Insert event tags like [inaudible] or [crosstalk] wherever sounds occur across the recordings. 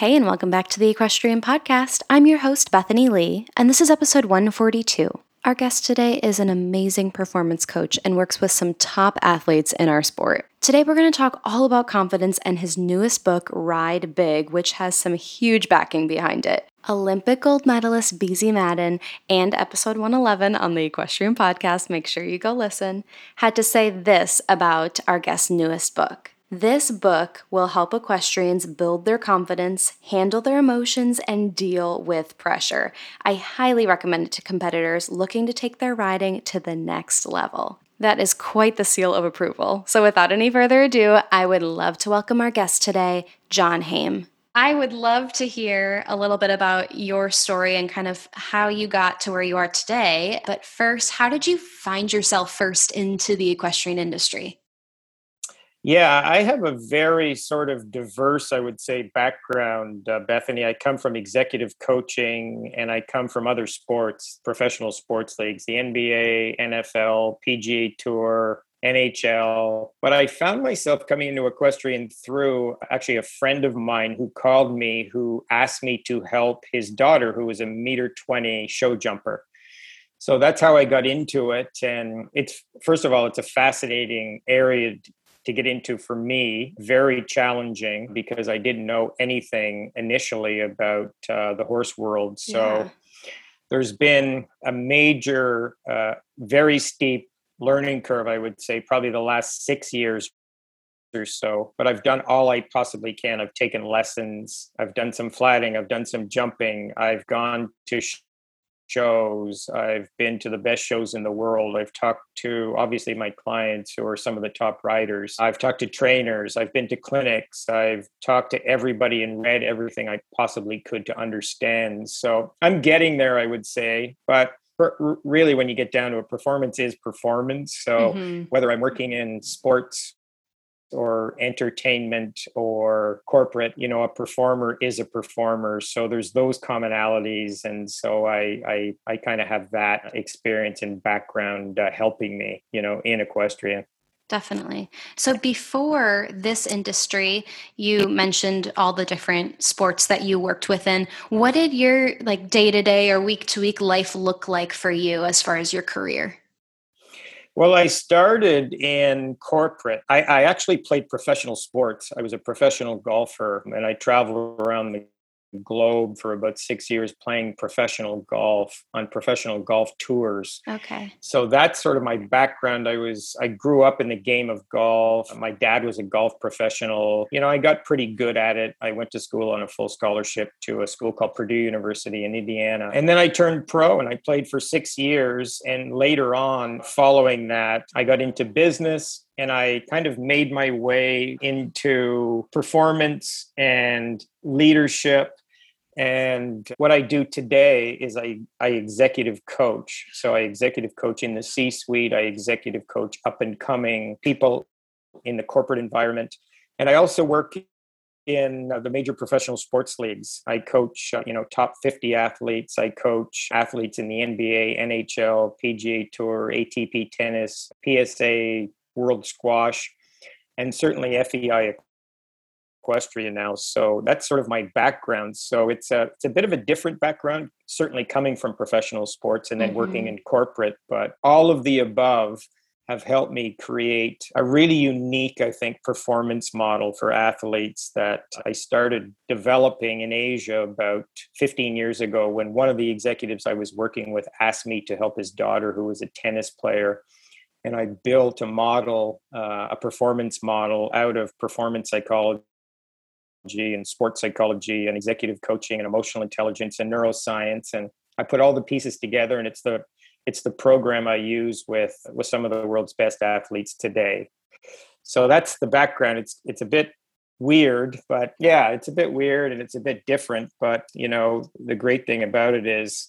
Hey, and welcome back to the Equestrian Podcast. I'm your host, Bethany Lee, and this is episode 142. Our guest today is an amazing performance coach and works with some top athletes in our sport. Today, we're going to talk all about confidence and his newest book, Ride Big, which has some huge backing behind it. Olympic gold medalist Beezie Madden and episode 111 on the Equestrian Podcast, make sure you go listen, had to say this about our guest's newest book. This book will help equestrians build their confidence, handle their emotions, and deal with pressure. I highly recommend it to competitors looking to take their riding to the next level. That is quite the seal of approval. So, without any further ado, I would love to welcome our guest today, John Haime. I would love to hear a little bit about your story and kind of how you got to where you are today. But first, how did you find yourself first into the equestrian industry? Yeah, I have a very sort of diverse, I would say, background, uh, Bethany. I come from executive coaching and I come from other sports, professional sports leagues, the NBA, NFL, PGA Tour, NHL. But I found myself coming into equestrian through actually a friend of mine who called me, who asked me to help his daughter, who was a meter 20 show jumper. So that's how I got into it. And it's, first of all, it's a fascinating area to get into for me very challenging because I didn't know anything initially about uh, the horse world. So yeah. there's been a major, uh, very steep learning curve, I would say, probably the last six years or so. But I've done all I possibly can. I've taken lessons, I've done some flatting, I've done some jumping, I've gone to shows. I've been to the best shows in the world. I've talked to obviously my clients who are some of the top riders. I've talked to trainers. I've been to clinics. I've talked to everybody and read everything I possibly could to understand. So I'm getting there, I would say. But really, when you get down to a performance is performance. So mm-hmm. whether I'm working in sports or entertainment or corporate you know a performer is a performer so there's those commonalities and so i i, I kind of have that experience and background uh, helping me you know in equestrian Definitely. So before this industry, you mentioned all the different sports that you worked within. What did your like day to day or week to week life look like for you as far as your career? Well, I started in corporate. I, I, actually played professional sports. I was a professional golfer and I traveled around the globe for about six years playing professional golf on professional golf tours. Okay. So that's sort of my background. I was I grew up in the game of golf. My dad was a golf professional. You know, I got pretty good at it. I went to school on a full scholarship to a school called Purdue University in Indiana. And then I turned pro and I played for six years. And later on, following that, I got into business and I kind of made my way into performance and leadership. And what I do today is I, I executive coach. So I executive coach in the C suite, I executive coach up and coming people in the corporate environment. And I also work in the major professional sports leagues. I coach, uh, you know, top 50 athletes. I coach athletes in the NBA, NHL, PGA Tour, ATP tennis, PSA, World Squash, and certainly FEI equestrian now. So that's sort of my background. So it's a it's a bit of a different background, certainly coming from professional sports and then mm-hmm. working in corporate. But all of the above have helped me create a really unique, I think, performance model for athletes that I started developing in Asia about 15 years ago when one of the executives I was working with asked me to help his daughter, who was a tennis player and I built a model, uh, a performance model out of performance psychology and sports psychology and executive coaching and emotional intelligence and neuroscience. And I put all the pieces together, and it's the it's the program I use with with some of the world's best athletes today. So that's the background. It's it's a bit weird, but yeah, it's a bit weird and it's a bit different. But you know, the great thing about it is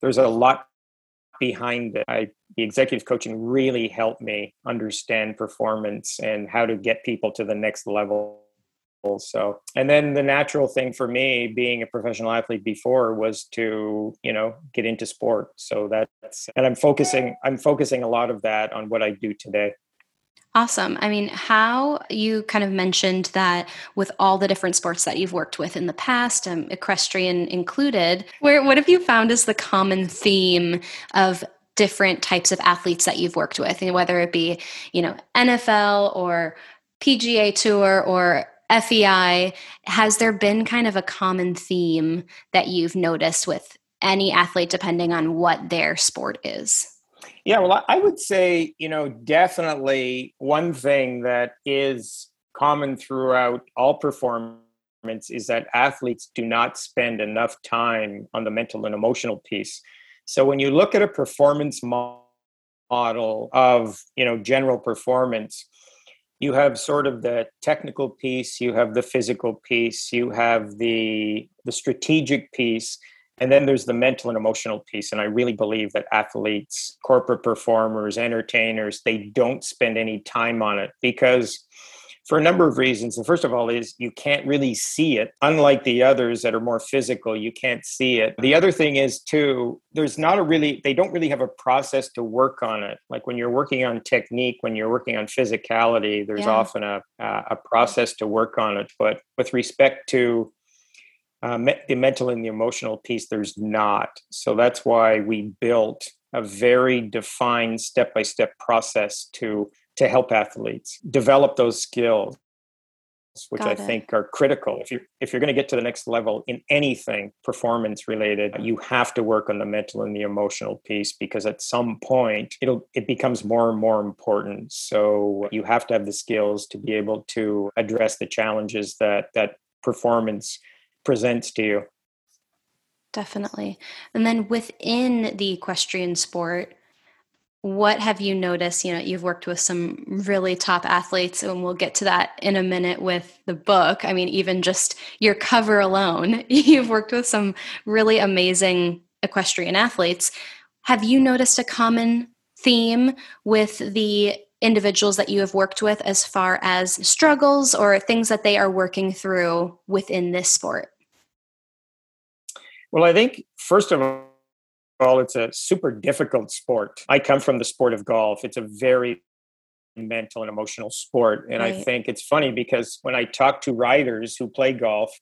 there's a lot behind it. I, the executive coaching really helped me understand performance and how to get people to the next level. So, and then the natural thing for me, being a professional athlete before, was to you know get into sport. So that's and I'm focusing I'm focusing a lot of that on what I do today. Awesome. I mean, how you kind of mentioned that with all the different sports that you've worked with in the past, um, equestrian included, where what have you found is the common theme of different types of athletes that you've worked with, and whether it be you know NFL or PGA Tour or FEI, has there been kind of a common theme that you've noticed with any athlete, depending on what their sport is? Yeah, well, I would say, you know, definitely one thing that is common throughout all performance is that athletes do not spend enough time on the mental and emotional piece. So when you look at a performance model of, you know, general performance, you have sort of the technical piece, you have the physical piece, you have the the strategic piece, and then there's the mental and emotional piece. And I really believe that athletes, corporate performers, entertainers, they don't spend any time on it because for a number of reasons. The first of all is you can't really see it. Unlike the others that are more physical, you can't see it. The other thing is too, there's not a really they don't really have a process to work on it. Like when you're working on technique, when you're working on physicality, there's yeah. often a a process to work on it. But with respect to uh, me- the mental and the emotional piece, there's not. So that's why we built a very defined step by step process to to help athletes develop those skills which Got I it. think are critical. If you if you're going to get to the next level in anything performance related, you have to work on the mental and the emotional piece because at some point it'll it becomes more and more important. So you have to have the skills to be able to address the challenges that that performance presents to you. Definitely. And then within the equestrian sport, what have you noticed? You know, you've worked with some really top athletes, and we'll get to that in a minute with the book. I mean, even just your cover alone, [laughs] you've worked with some really amazing equestrian athletes. Have you noticed a common theme with the individuals that you have worked with as far as struggles or things that they are working through within this sport? Well, I think first of all, it's a super difficult sport. I come from the sport of golf. It's a very mental and emotional sport. And right. I think it's funny because when I talk to riders who play golf,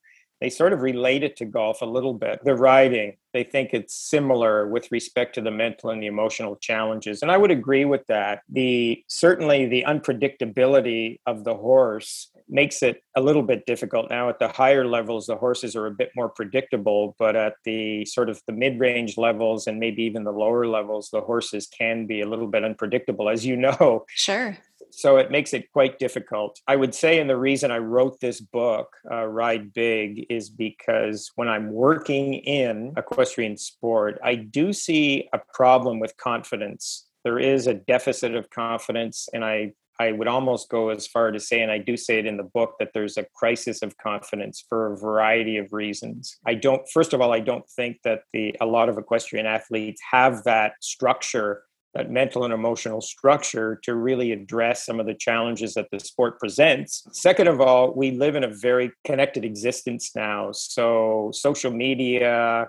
they sort of relate it to golf a little bit. The riding, they think it's similar with respect to the mental and the emotional challenges. And I would agree with that. The certainly the unpredictability of the horse makes it a little bit difficult. Now at the higher levels, the horses are a bit more predictable, but at the sort of the mid-range levels and maybe even the lower levels, the horses can be a little bit unpredictable, as you know. [laughs] Sure so it makes it quite difficult. I would say, and the reason I wrote this book, uh, Ride Big, is because when I'm working in equestrian sport, I do see a problem with confidence. There is a deficit of confidence, and I I would almost go as far to say, and I do say it in the book, that there's a crisis of confidence for a variety of reasons. I don't, first of all, I don't think that the a lot of equestrian athletes have that structure that mental and emotional structure to really address some of the challenges that the sport presents. Second of all, we live in a very connected existence now. So, social media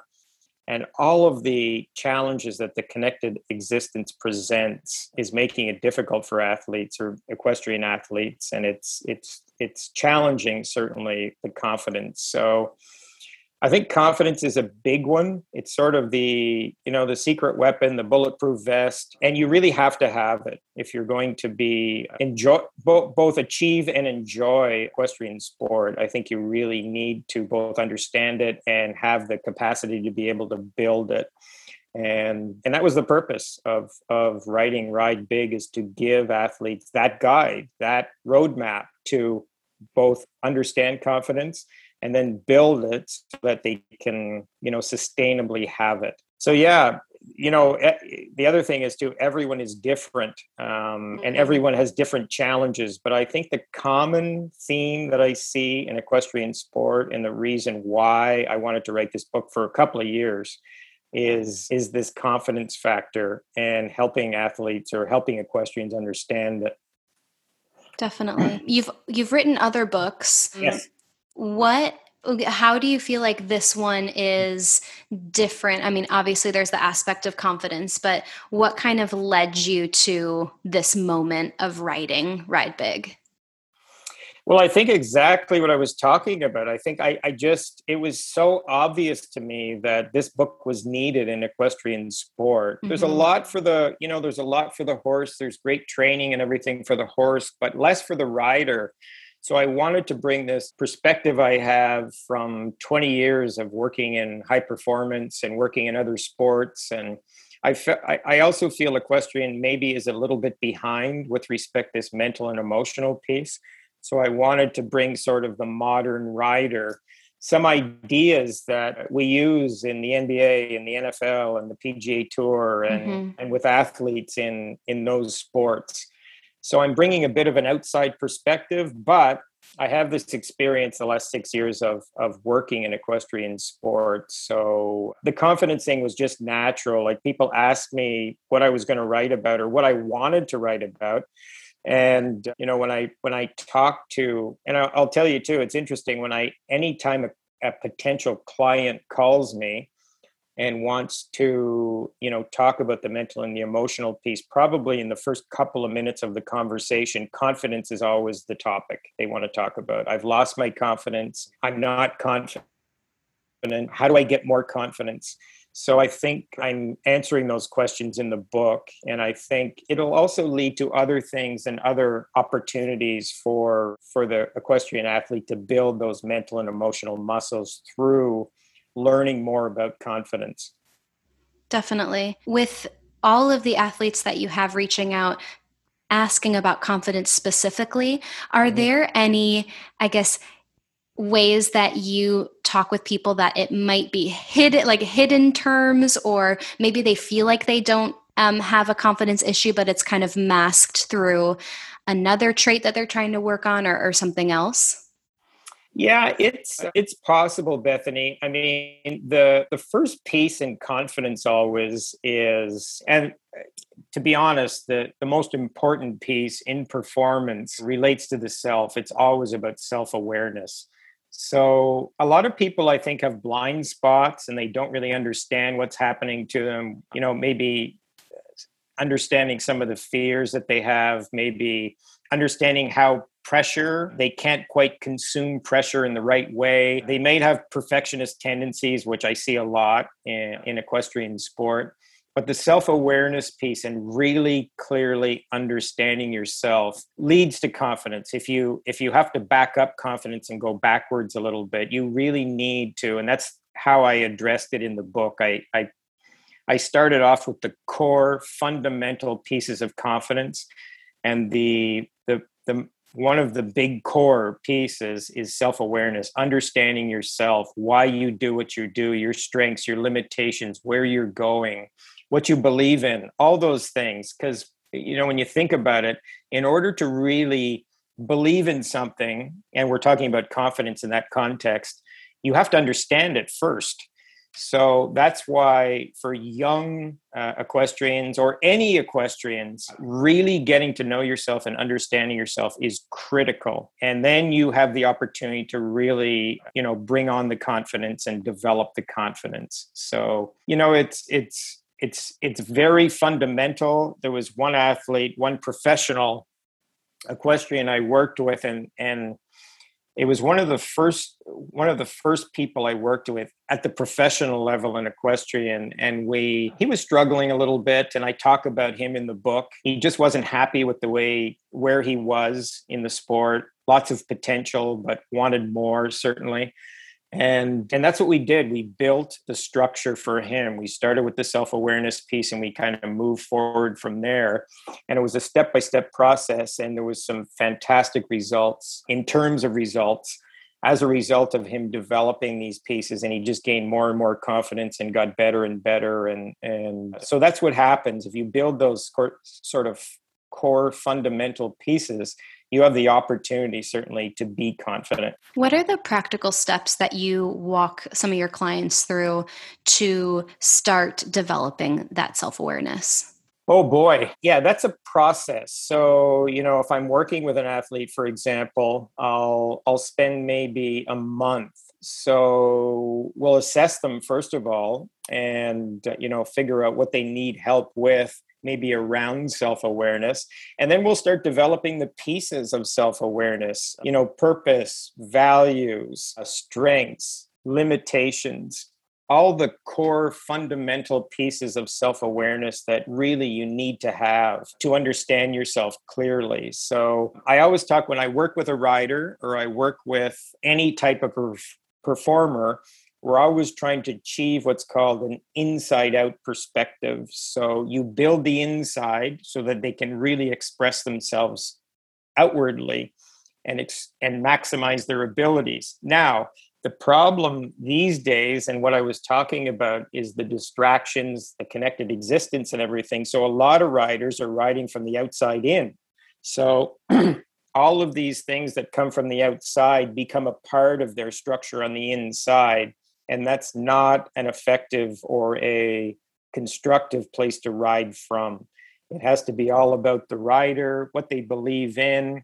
and all of the challenges that the connected existence presents is making it difficult for athletes or equestrian athletes and it's it's it's challenging certainly the confidence. So, I think confidence is a big one. It's sort of the, you know, the secret weapon, the bulletproof vest, and you really have to have it if you're going to be enjoy both, both achieve and enjoy equestrian sport. I think you really need to both understand it and have the capacity to be able to build it. And and that was the purpose of of writing Ride Big is to give athletes that guide, that roadmap to both understand confidence and then build it so that they can you know sustainably have it. So yeah you know the other thing is too everyone is different um, and mm-hmm. everyone has different challenges but i think the common theme that i see in equestrian sport and the reason why i wanted to write this book for a couple of years is is this confidence factor and helping athletes or helping equestrians understand that definitely. You've you've written other books. Yes what how do you feel like this one is different i mean obviously there's the aspect of confidence but what kind of led you to this moment of writing ride big well, I think exactly what I was talking about. I think I, I, just, it was so obvious to me that this book was needed in equestrian sport. Mm-hmm. There's a mm-hmm. lot for the, you know, there's a lot for the horse. There's great training and everything for the horse, but less for the rider. So I wanted to bring this perspective I have from 20 years of working in high performance and working in other sports. And I, fe- I also feel equestrian maybe is a little bit behind with respect this mental and emotional piece so I wanted to bring sort of the modern rider some ideas that we use in the NBA and the NFL and the PGA Tour and, mm-hmm. and with athletes in in those sports. So I'm bringing a bit of an outside perspective, but I have this experience the last six years of of working in equestrian sports. So the confidence thing was just natural. Like people asked me what I was going to write about or what I wanted to write about and you know when i when i talk to and i'll, tell you too it's interesting when i anytime a, a potential client calls me and wants to you know talk about the mental and the emotional piece probably in the first couple of minutes of the conversation. Confidence is always the topic they want to talk about. I've lost my confidence. I'm not confident. And how do i get more confidence? So I think I'm answering those questions in the book. And I think it'll also lead to other things and other opportunities for, for the equestrian athlete to build those mental and emotional muscles through learning more about confidence. Definitely. With all of the athletes that you have reaching out, asking about confidence specifically, are mm-hmm. there any, I guess, ways that you talk with people that it might be hidden like hidden terms or maybe they feel like they don't um, have a confidence issue but it's kind of masked through another trait that they're trying to work on or, or something else yeah it's it's possible bethany. I mean the the first piece in confidence always is and uh, to be honest the the most important piece in performance relates to the self. It's always about self-awareness. So a lot of people I think have blind spots and they don't really understand what's happening to them. You know, maybe uh, understanding some of the fears that they have, maybe understanding how pressure. They can't quite consume pressure in the right way. They may have perfectionist tendencies which i see a lot in, in equestrian sport but the self-awareness piece and really clearly understanding yourself leads to confidence. If you if you have to back up confidence and go backwards a little bit you really need to and that's how i addressed it in the book. I i i started off with the core fundamental pieces of confidence and the the the one of the big core pieces is self-awareness understanding yourself why you do what you do your strengths your limitations where you're going what you believe in, all those things. Because, you know, when you think about it, in order to really believe in something, and we're talking about confidence in that context, you have to understand it first. So that's why for young uh, equestrians or any equestrians, really getting to know yourself and understanding yourself is critical. And then you have the opportunity to really, you know, bring on the confidence and develop the confidence. So, you know, it's it's it's it's very fundamental. There was one athlete, one professional equestrian I worked with, and and it was one of the first one of the first people I worked with at the professional level in equestrian. And we he was struggling a little bit, and I talk about him in the book. He just wasn't happy with the way where he was in the sport. Lots of potential, but wanted more certainly and and that's what we did. We built the structure for him. We started with the self-awareness piece and we kind of moved forward from there. And it was a step-by-step process and there was some fantastic results in terms of results. As a result of him developing these pieces and he just gained more and more confidence and got better and better. And and so that's what happens. If you build those sort of core fundamental pieces you have the opportunity certainly to be confident. What are the practical steps that you walk some of your clients through to start developing that self awareness? Oh boy. Yeah, that's a process. So, you know, if I'm working with an athlete, for example, I'll I'll spend maybe a month. So, we'll assess them first of all and you know, figure out what they need help with maybe around self-awareness and then we'll start developing the pieces of self-awareness you know purpose values uh, strengths limitations all the core fundamental pieces of self awareness that really you need to have to understand yourself clearly. So, I always talk when I work with a rider or I work with any type of performer, we're always trying to achieve what's called an inside out perspective. So, you build the inside so that they can really express themselves outwardly and, ex- and maximize their abilities. Now, the problem these days, and what I was talking about, is the distractions, the connected existence, and everything. So a lot of riders are riding from the outside in. So [clears throat] all of these things that come from the outside become a part of their structure on the inside. And that's not an effective or a constructive place to ride from. It has to be all about the rider, what they believe in,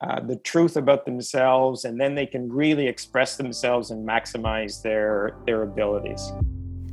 uh, the truth about themselves, and then they can really express themselves and maximize their their abilities.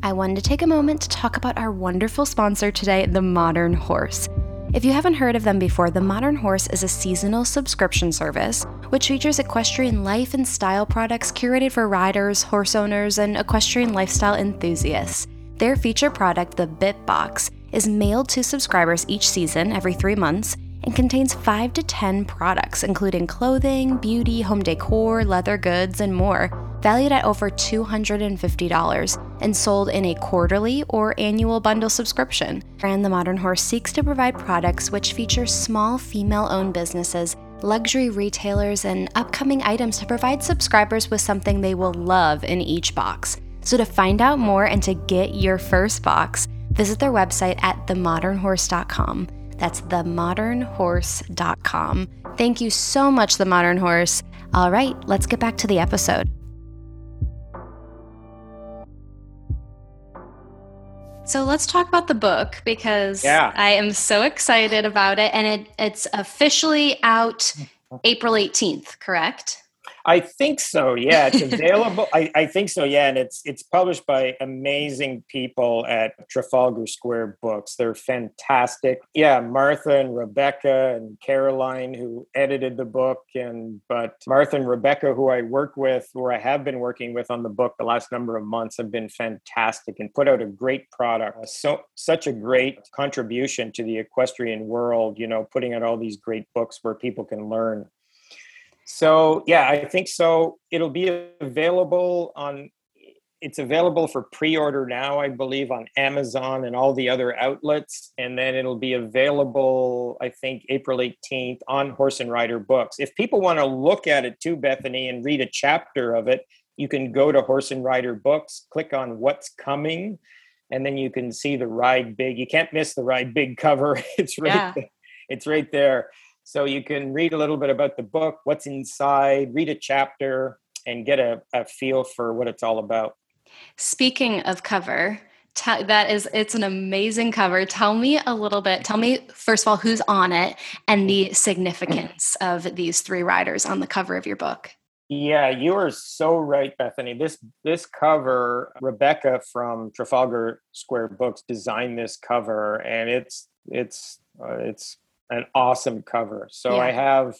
I wanted to take a moment to talk about our wonderful sponsor today, The Modern Horse. If you haven't heard of them before, The Modern Horse is a seasonal subscription service which features equestrian life and style products curated for riders, horse owners, and equestrian lifestyle enthusiasts. Their feature product, the Bit Box, is mailed to subscribers each season every three months and contains 5 to 10 products, including clothing, beauty, home decor, leather goods, and more, valued at over $250 and sold in a quarterly or annual bundle subscription. Brand The Modern Horse seeks to provide products which feature small female owned businesses, luxury retailers, and upcoming items to provide subscribers with something they will love in each box. So, to find out more and to get your first box, visit their website at themodernhorse.com. That's themodernhorse.com. Thank you so much, The Modern Horse. All right, let's get back to the episode. So let's talk about the book because yeah. I am so excited about it. And it, it's officially out mm-hmm. April 18th, correct? I think so. Yeah, it's available. I, I think so. Yeah, and it's it's published by amazing people at Trafalgar Square Books. They're fantastic. Yeah, Martha and Rebecca and Caroline who edited the book, and but Martha and Rebecca who I work with, or I have been working with on the book the last number of months, have been fantastic and put out a great product. Uh, so such a great contribution to the equestrian world. You know, putting out all these great books where people can learn. So yeah, I think so. It'll be available on. It's available for pre-order now, I believe, on Amazon and all the other outlets, and then it'll be available, I think, April 18th on Horse and Rider Books. If people want to look at it too, Bethany, and read a chapter of it, you can go to Horse and Rider Books, click on what's coming, and then you can see the Ride Big. You can't miss the Ride Big cover. [laughs] It's right. Yeah. There. It's right there. So you can read a little bit about the book, what's inside, read a chapter, and get a, a feel for what it's all about. Speaking of cover, t- that is it's an amazing cover. Tell me a little bit. Tell me first of all who's on it and the significance of these three riders on the cover of your book. Yeah, you are so right, Bethany. This this cover, Rebecca from Trafalgar Square Books designed this cover, and it's it's uh, it's an awesome cover. So yeah. I have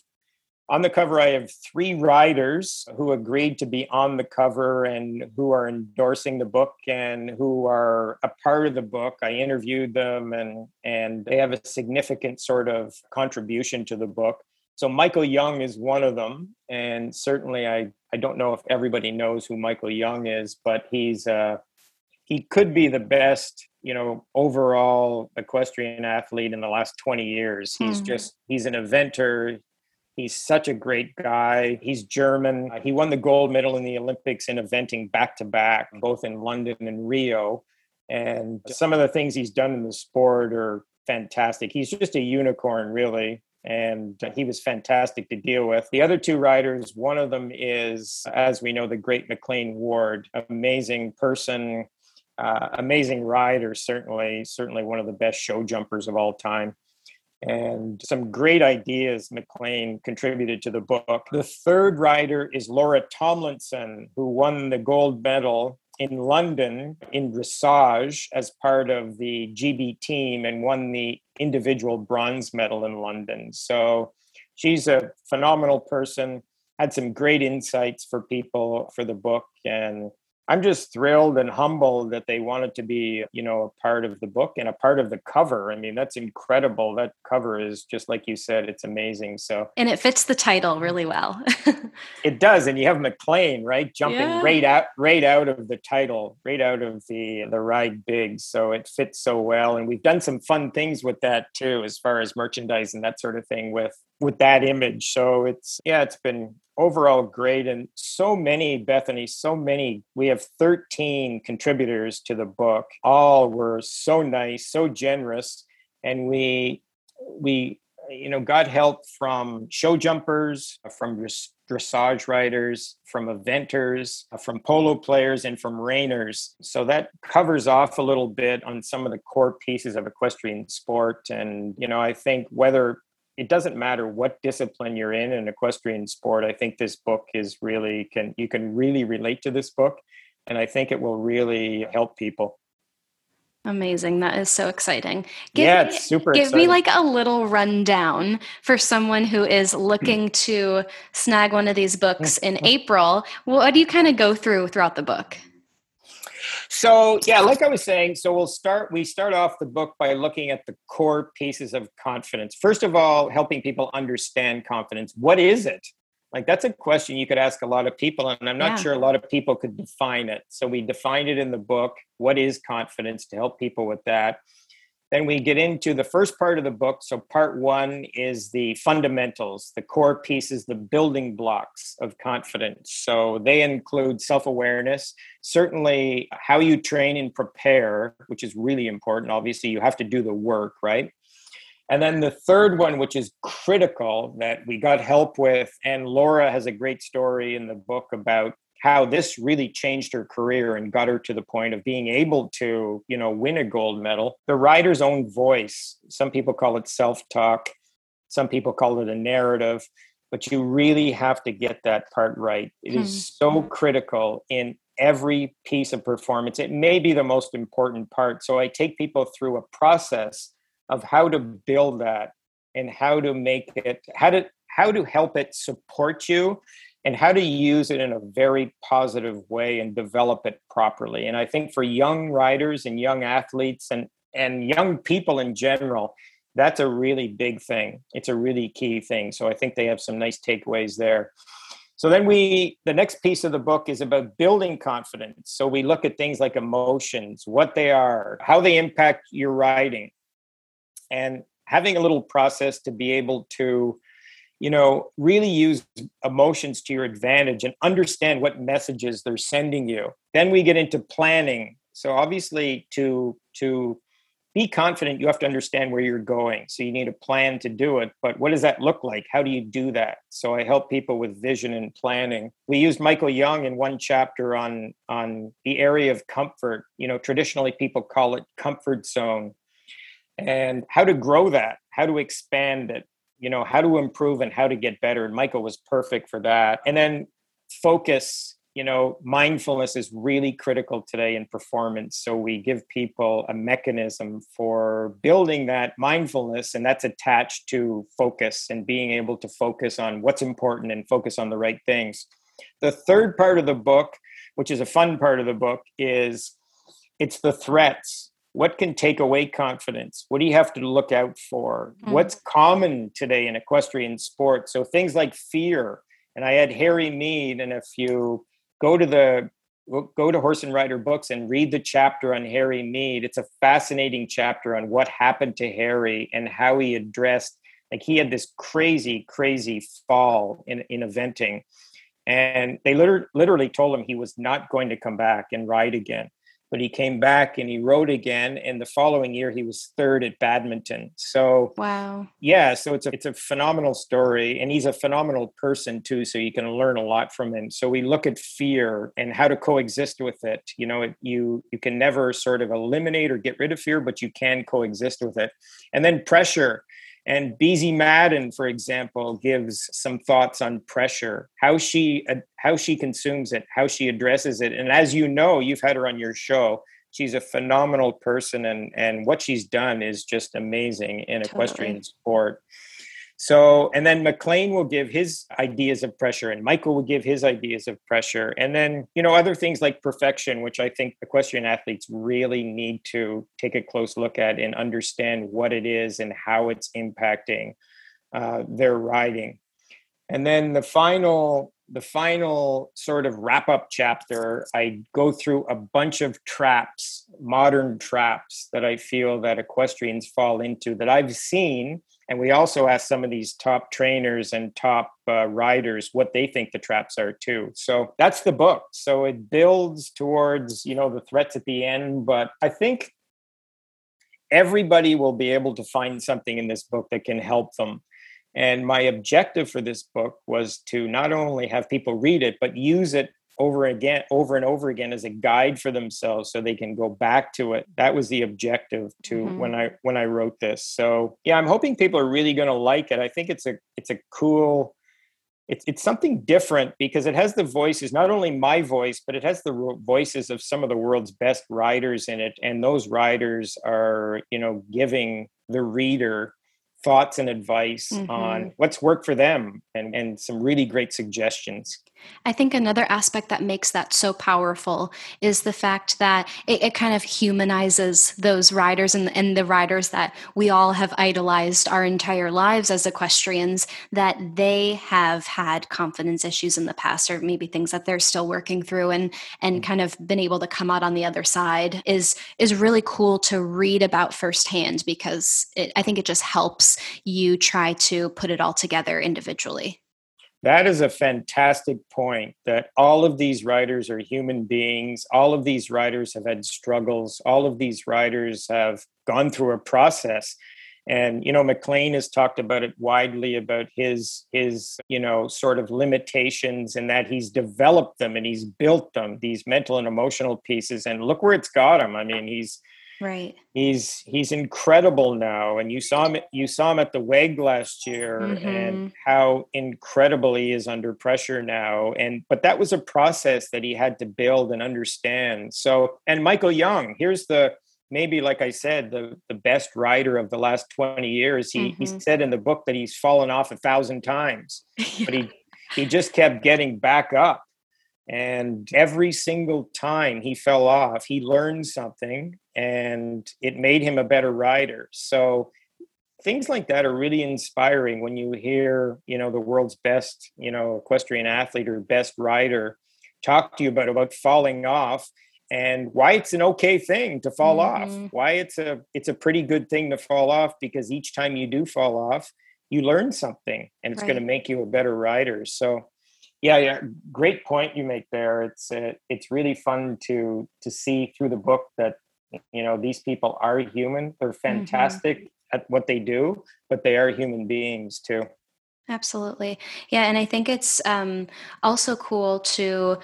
on the cover, I have three writers who agreed to be on the cover and who are endorsing the book and who are a part of the book. I interviewed them and and they have a significant sort of contribution to the book. So Michael Jung is one of them, and certainly I I don't know if everybody knows who Michael Jung is, but he's uh, he could be the best you know overall equestrian athlete in the last 20 years. He's mm. just he's an eventer he's such a great guy. He's german. He won the gold medal in the olympics in eventing back to back both in london and rio. And some of the things he's done in the sport are fantastic. He's just a unicorn really and he was fantastic to deal with. The other two riders, one of them is, as we know, the great McLain Ward, amazing person, uh, amazing rider, certainly, certainly one of the best show jumpers of all time. And some great ideas McLain contributed to the book. The third rider is Laura Tomlinson, who won the gold medal in London in dressage as part of the GB team and won the individual bronze medal in London. So she's a phenomenal person, had some great insights for people for the book and I'm just thrilled and humbled that they wanted to be, you know, a part of the book and a part of the cover. I mean, that's incredible. That cover is just like you said, it's amazing. So And it fits the title really well. [laughs] it does. And you have McLain, right? Jumping yeah. right out right out of the title, right out of the the ride big. So it fits so well. And we've done some fun things with that too, as far as merchandise and that sort of thing with with that image. So it's yeah, it's been overall great. And so many bethany so many we have 13 contributors to the book. All were so nice so generous. And we we you know got help from show jumpers from dressage riders from eventers from polo players and from reiners so that covers off a little bit on some of the core pieces of equestrian sport. And you know i think whether it doesn't matter what discipline you're in in equestrian sport i think this book is really can you can really relate to this book and i think it will really help people Amazing. That is so exciting. Give yeah, it's super Give exciting. me like a little rundown for someone who is looking to snag one of these books mm, in mm. April. What do you kind of go through throughout the book? So yeah, like I was saying, so we'll start. We start off the book by looking at the core pieces of confidence. First of all, helping people understand confidence. What is it? Like that's a question you could ask a lot of people, and I'm not yeah. sure a lot of people could define it. So we defined it in the book. What is confidence to help people with that? Then we get into the first part of the book. So, part one is the fundamentals, the core pieces, the building blocks of confidence. So, they include self awareness, certainly how you train and prepare, which is really important. Obviously, you have to do the work, right? And then the third one, which is critical, that we got help with, and Laura has a great story in the book about how this really changed her career and got her to the point of being able to, you know, win a gold medal. The rider's own voice, some people call it self-talk, some people call it a narrative, but you really have to get that part right. It hmm. is so critical in every piece of performance. It may be the most important part. So I take people through a process of how to build that and how to make it how to how to help it support you and how to use it in a very positive way and develop it properly. And I think for young riders and young athletes and, and young people in general, that's a really big thing. It's a really key thing. So I think they have some nice takeaways there. So then we, the next piece of the book is about building confidence. So we look at things like emotions, what they are, how they impact your riding, and having a little process to be able to you know, really use emotions to your advantage and understand what messages they're sending you. Then we get into planning. So obviously to to be confident, you have to understand where you're going. So you need a plan to do it. But what does that look like? How do you do that? So I help people with vision and planning. We used Michael Jung in one chapter on on the area of comfort. You know, traditionally people call it comfort zone. And how to grow that, how to expand it, you know how to improve and how to get better and michael was perfect for that. And then focus you know mindfulness is really critical today in performance. So we give people a mechanism for building that mindfulness and that's attached to focus and being able to focus on what's important and focus on the right things. The third part of the book which is a fun part of the book is it's the threats what can take away confidence? What do you have to look out for? Mm. what's common today in equestrian sport so things like fear and i had harry meade and if you go to the go to horse and rider books and read the chapter on harry meade it's a fascinating chapter on what happened to harry and how he addressed like he had this crazy crazy fall in in eventing. And they literally, literally told him he was not going to come back and ride again but he came back and he rode again and the following year he was third at badminton. So wow. yeah so it's a it's a phenomenal story and he's a phenomenal person too so you can learn a lot from him. So we look at fear and how to coexist with it. You know it, you you can never sort of eliminate or get rid of fear but you can coexist with it. And then pressure and Beezie Madden, for example, gives some thoughts on pressure, how she uh, how she consumes it, how she addresses it. And as you know, you've had her on your show. She's a phenomenal person, and and what she's done is just amazing in equestrian sport. So, and then McLain will give his ideas of pressure, and Michael will give his ideas of pressure. And then, you know, other things like perfection, which I think equestrian athletes really need to take a close look at and understand what it is and how it's impacting uh, their riding. And then the final, the final sort of wrap up chapter, I go through a bunch of traps, modern traps that I feel that equestrians fall into that I've seen and we also ask some of these top trainers and top uh, riders what they think the traps are too. So that's the book. So it builds towards, you know, the threats at the end. But I think everybody will be able to find something in this book that can help them. And my objective for this book was to not only have people read it, but use it over again over and over again as a guide for themselves so they can go back to it that was the objective to mm-hmm. when i when i wrote this so yeah i'm hoping people are really going to like it i think it's a it's a cool it's it's something different because it has the voices not only my voice but it has the voices of some of the world's best writers in it and those writers are you know giving the reader thoughts and advice mm-hmm. on what's worked for them and, and some really great suggestions. I think another aspect that makes that so powerful is the fact that it, it kind of humanizes those riders and, and the riders that we all have idolized our entire lives as equestrians, that they have had confidence issues in the past or maybe things that they're still working through and and mm. kind of been able to come out on the other side is is really cool to read about firsthand because it, I think it just helps you try to put it all together individually. That is a fantastic point that all of these writers are human beings. All of these writers have had struggles. All of these writers have gone through a process. And you know, McLain has talked about it widely about his his, you know, sort of limitations and that he's developed them and he's built them, these mental and emotional pieces. And look where it's got him. I mean, he's Right. He's he's incredible now, and you saw him. You saw him at the WEG last year, mm-hmm. and how incredible he is under pressure now. And but that was a process that he had to build and understand. So, and Michael Jung, here's the maybe like I said, the the best rider of the last twenty years. He mm-hmm. he said in the book that he's fallen off a thousand times, yeah. [laughs] but he he just kept getting back up. And every single time he fell off, he learned something and it made him a better rider. So things like that are really inspiring when you hear, you know, the world's best, you know, equestrian athlete or best rider talk to you about about falling off and why it's an okay thing to fall mm-hmm. off. Why it's a it's a pretty good thing to fall off because each time you do fall off, you learn something and it's right. going to make you a better rider. So yeah, yeah, great point you make there. It's uh, it's really fun to to see through the book that you know these people are human. They're mm-hmm. fantastic mm-hmm. at what they do, but they are human beings too. Absolutely, yeah, and I think it's um, also cool to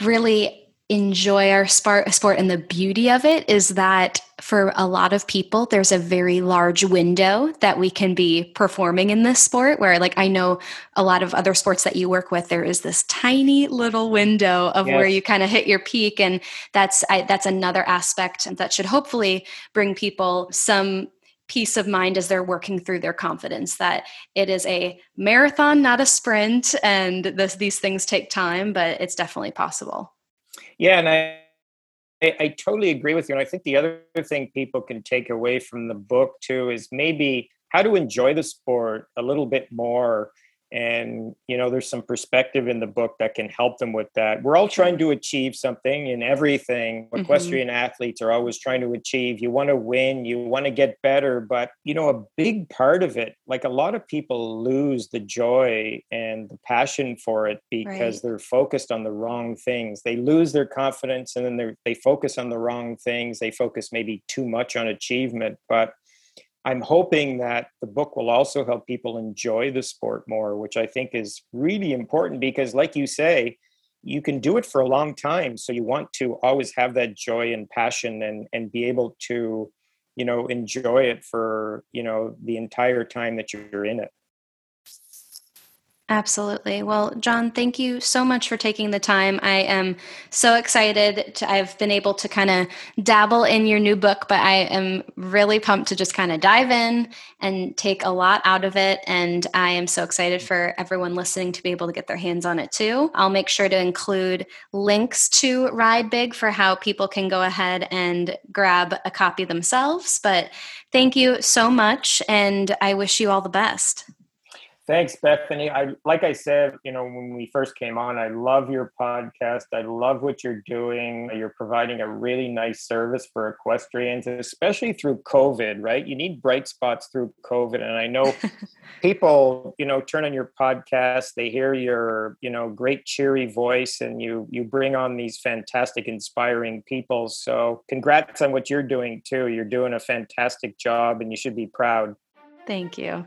really enjoy our sport, sport and the beauty of it is that for a lot of people there's a very large window that we can be performing in this sport where like i know a lot of other sports that you work with there is this tiny little window of yes. where you kind of hit your peak and that's I, that's another aspect that should hopefully bring people some peace of mind as they're working through their confidence that it is a marathon not a sprint and this, these things take time but it's definitely possible yeah, and I, I, I totally agree with you. And I think the other thing people can take away from the book too is maybe how to enjoy the sport a little bit more and you know there's some perspective in the book that can help them with that. We're all trying to achieve something in everything. Mm-hmm. equestrian athletes are always trying to achieve. You want to win you want to get better but you know a big part of it like a lot of people lose the joy and the passion for it because right. they're focused on the wrong things. They lose their confidence and then they they focus on the wrong things. They focus maybe too much on achievement but I'm hoping that the book will also help people enjoy the sport more, which I think is really important because, like you say, you can do it for a long time. So you want to always have that joy and passion and, and be able to, you know, enjoy it for, you know, the entire time that you're in it. Absolutely. Well, John, thank you so much for taking the time. I am so excited. To, I've been able to kind of dabble in your new book, but I am really pumped to just kind of dive in and take a lot out of it. And I am so excited for everyone listening to be able to get their hands on it too. I'll make sure to include links to Ride Big for how people can go ahead and grab a copy themselves. But thank you so much. And I wish you all the best. Thanks, Bethany. I like I said, you know, when we first came on, I love your podcast. I love what you're doing. You're providing a really nice service for equestrians, especially through COVID, right? You need bright spots through COVID. And I know [laughs] people, you know, turn on your podcast, they hear your, you know, great cheery voice and you you bring on these fantastic, inspiring people. So congrats on what you're doing too. You're doing a fantastic job and you should be proud. Thank you.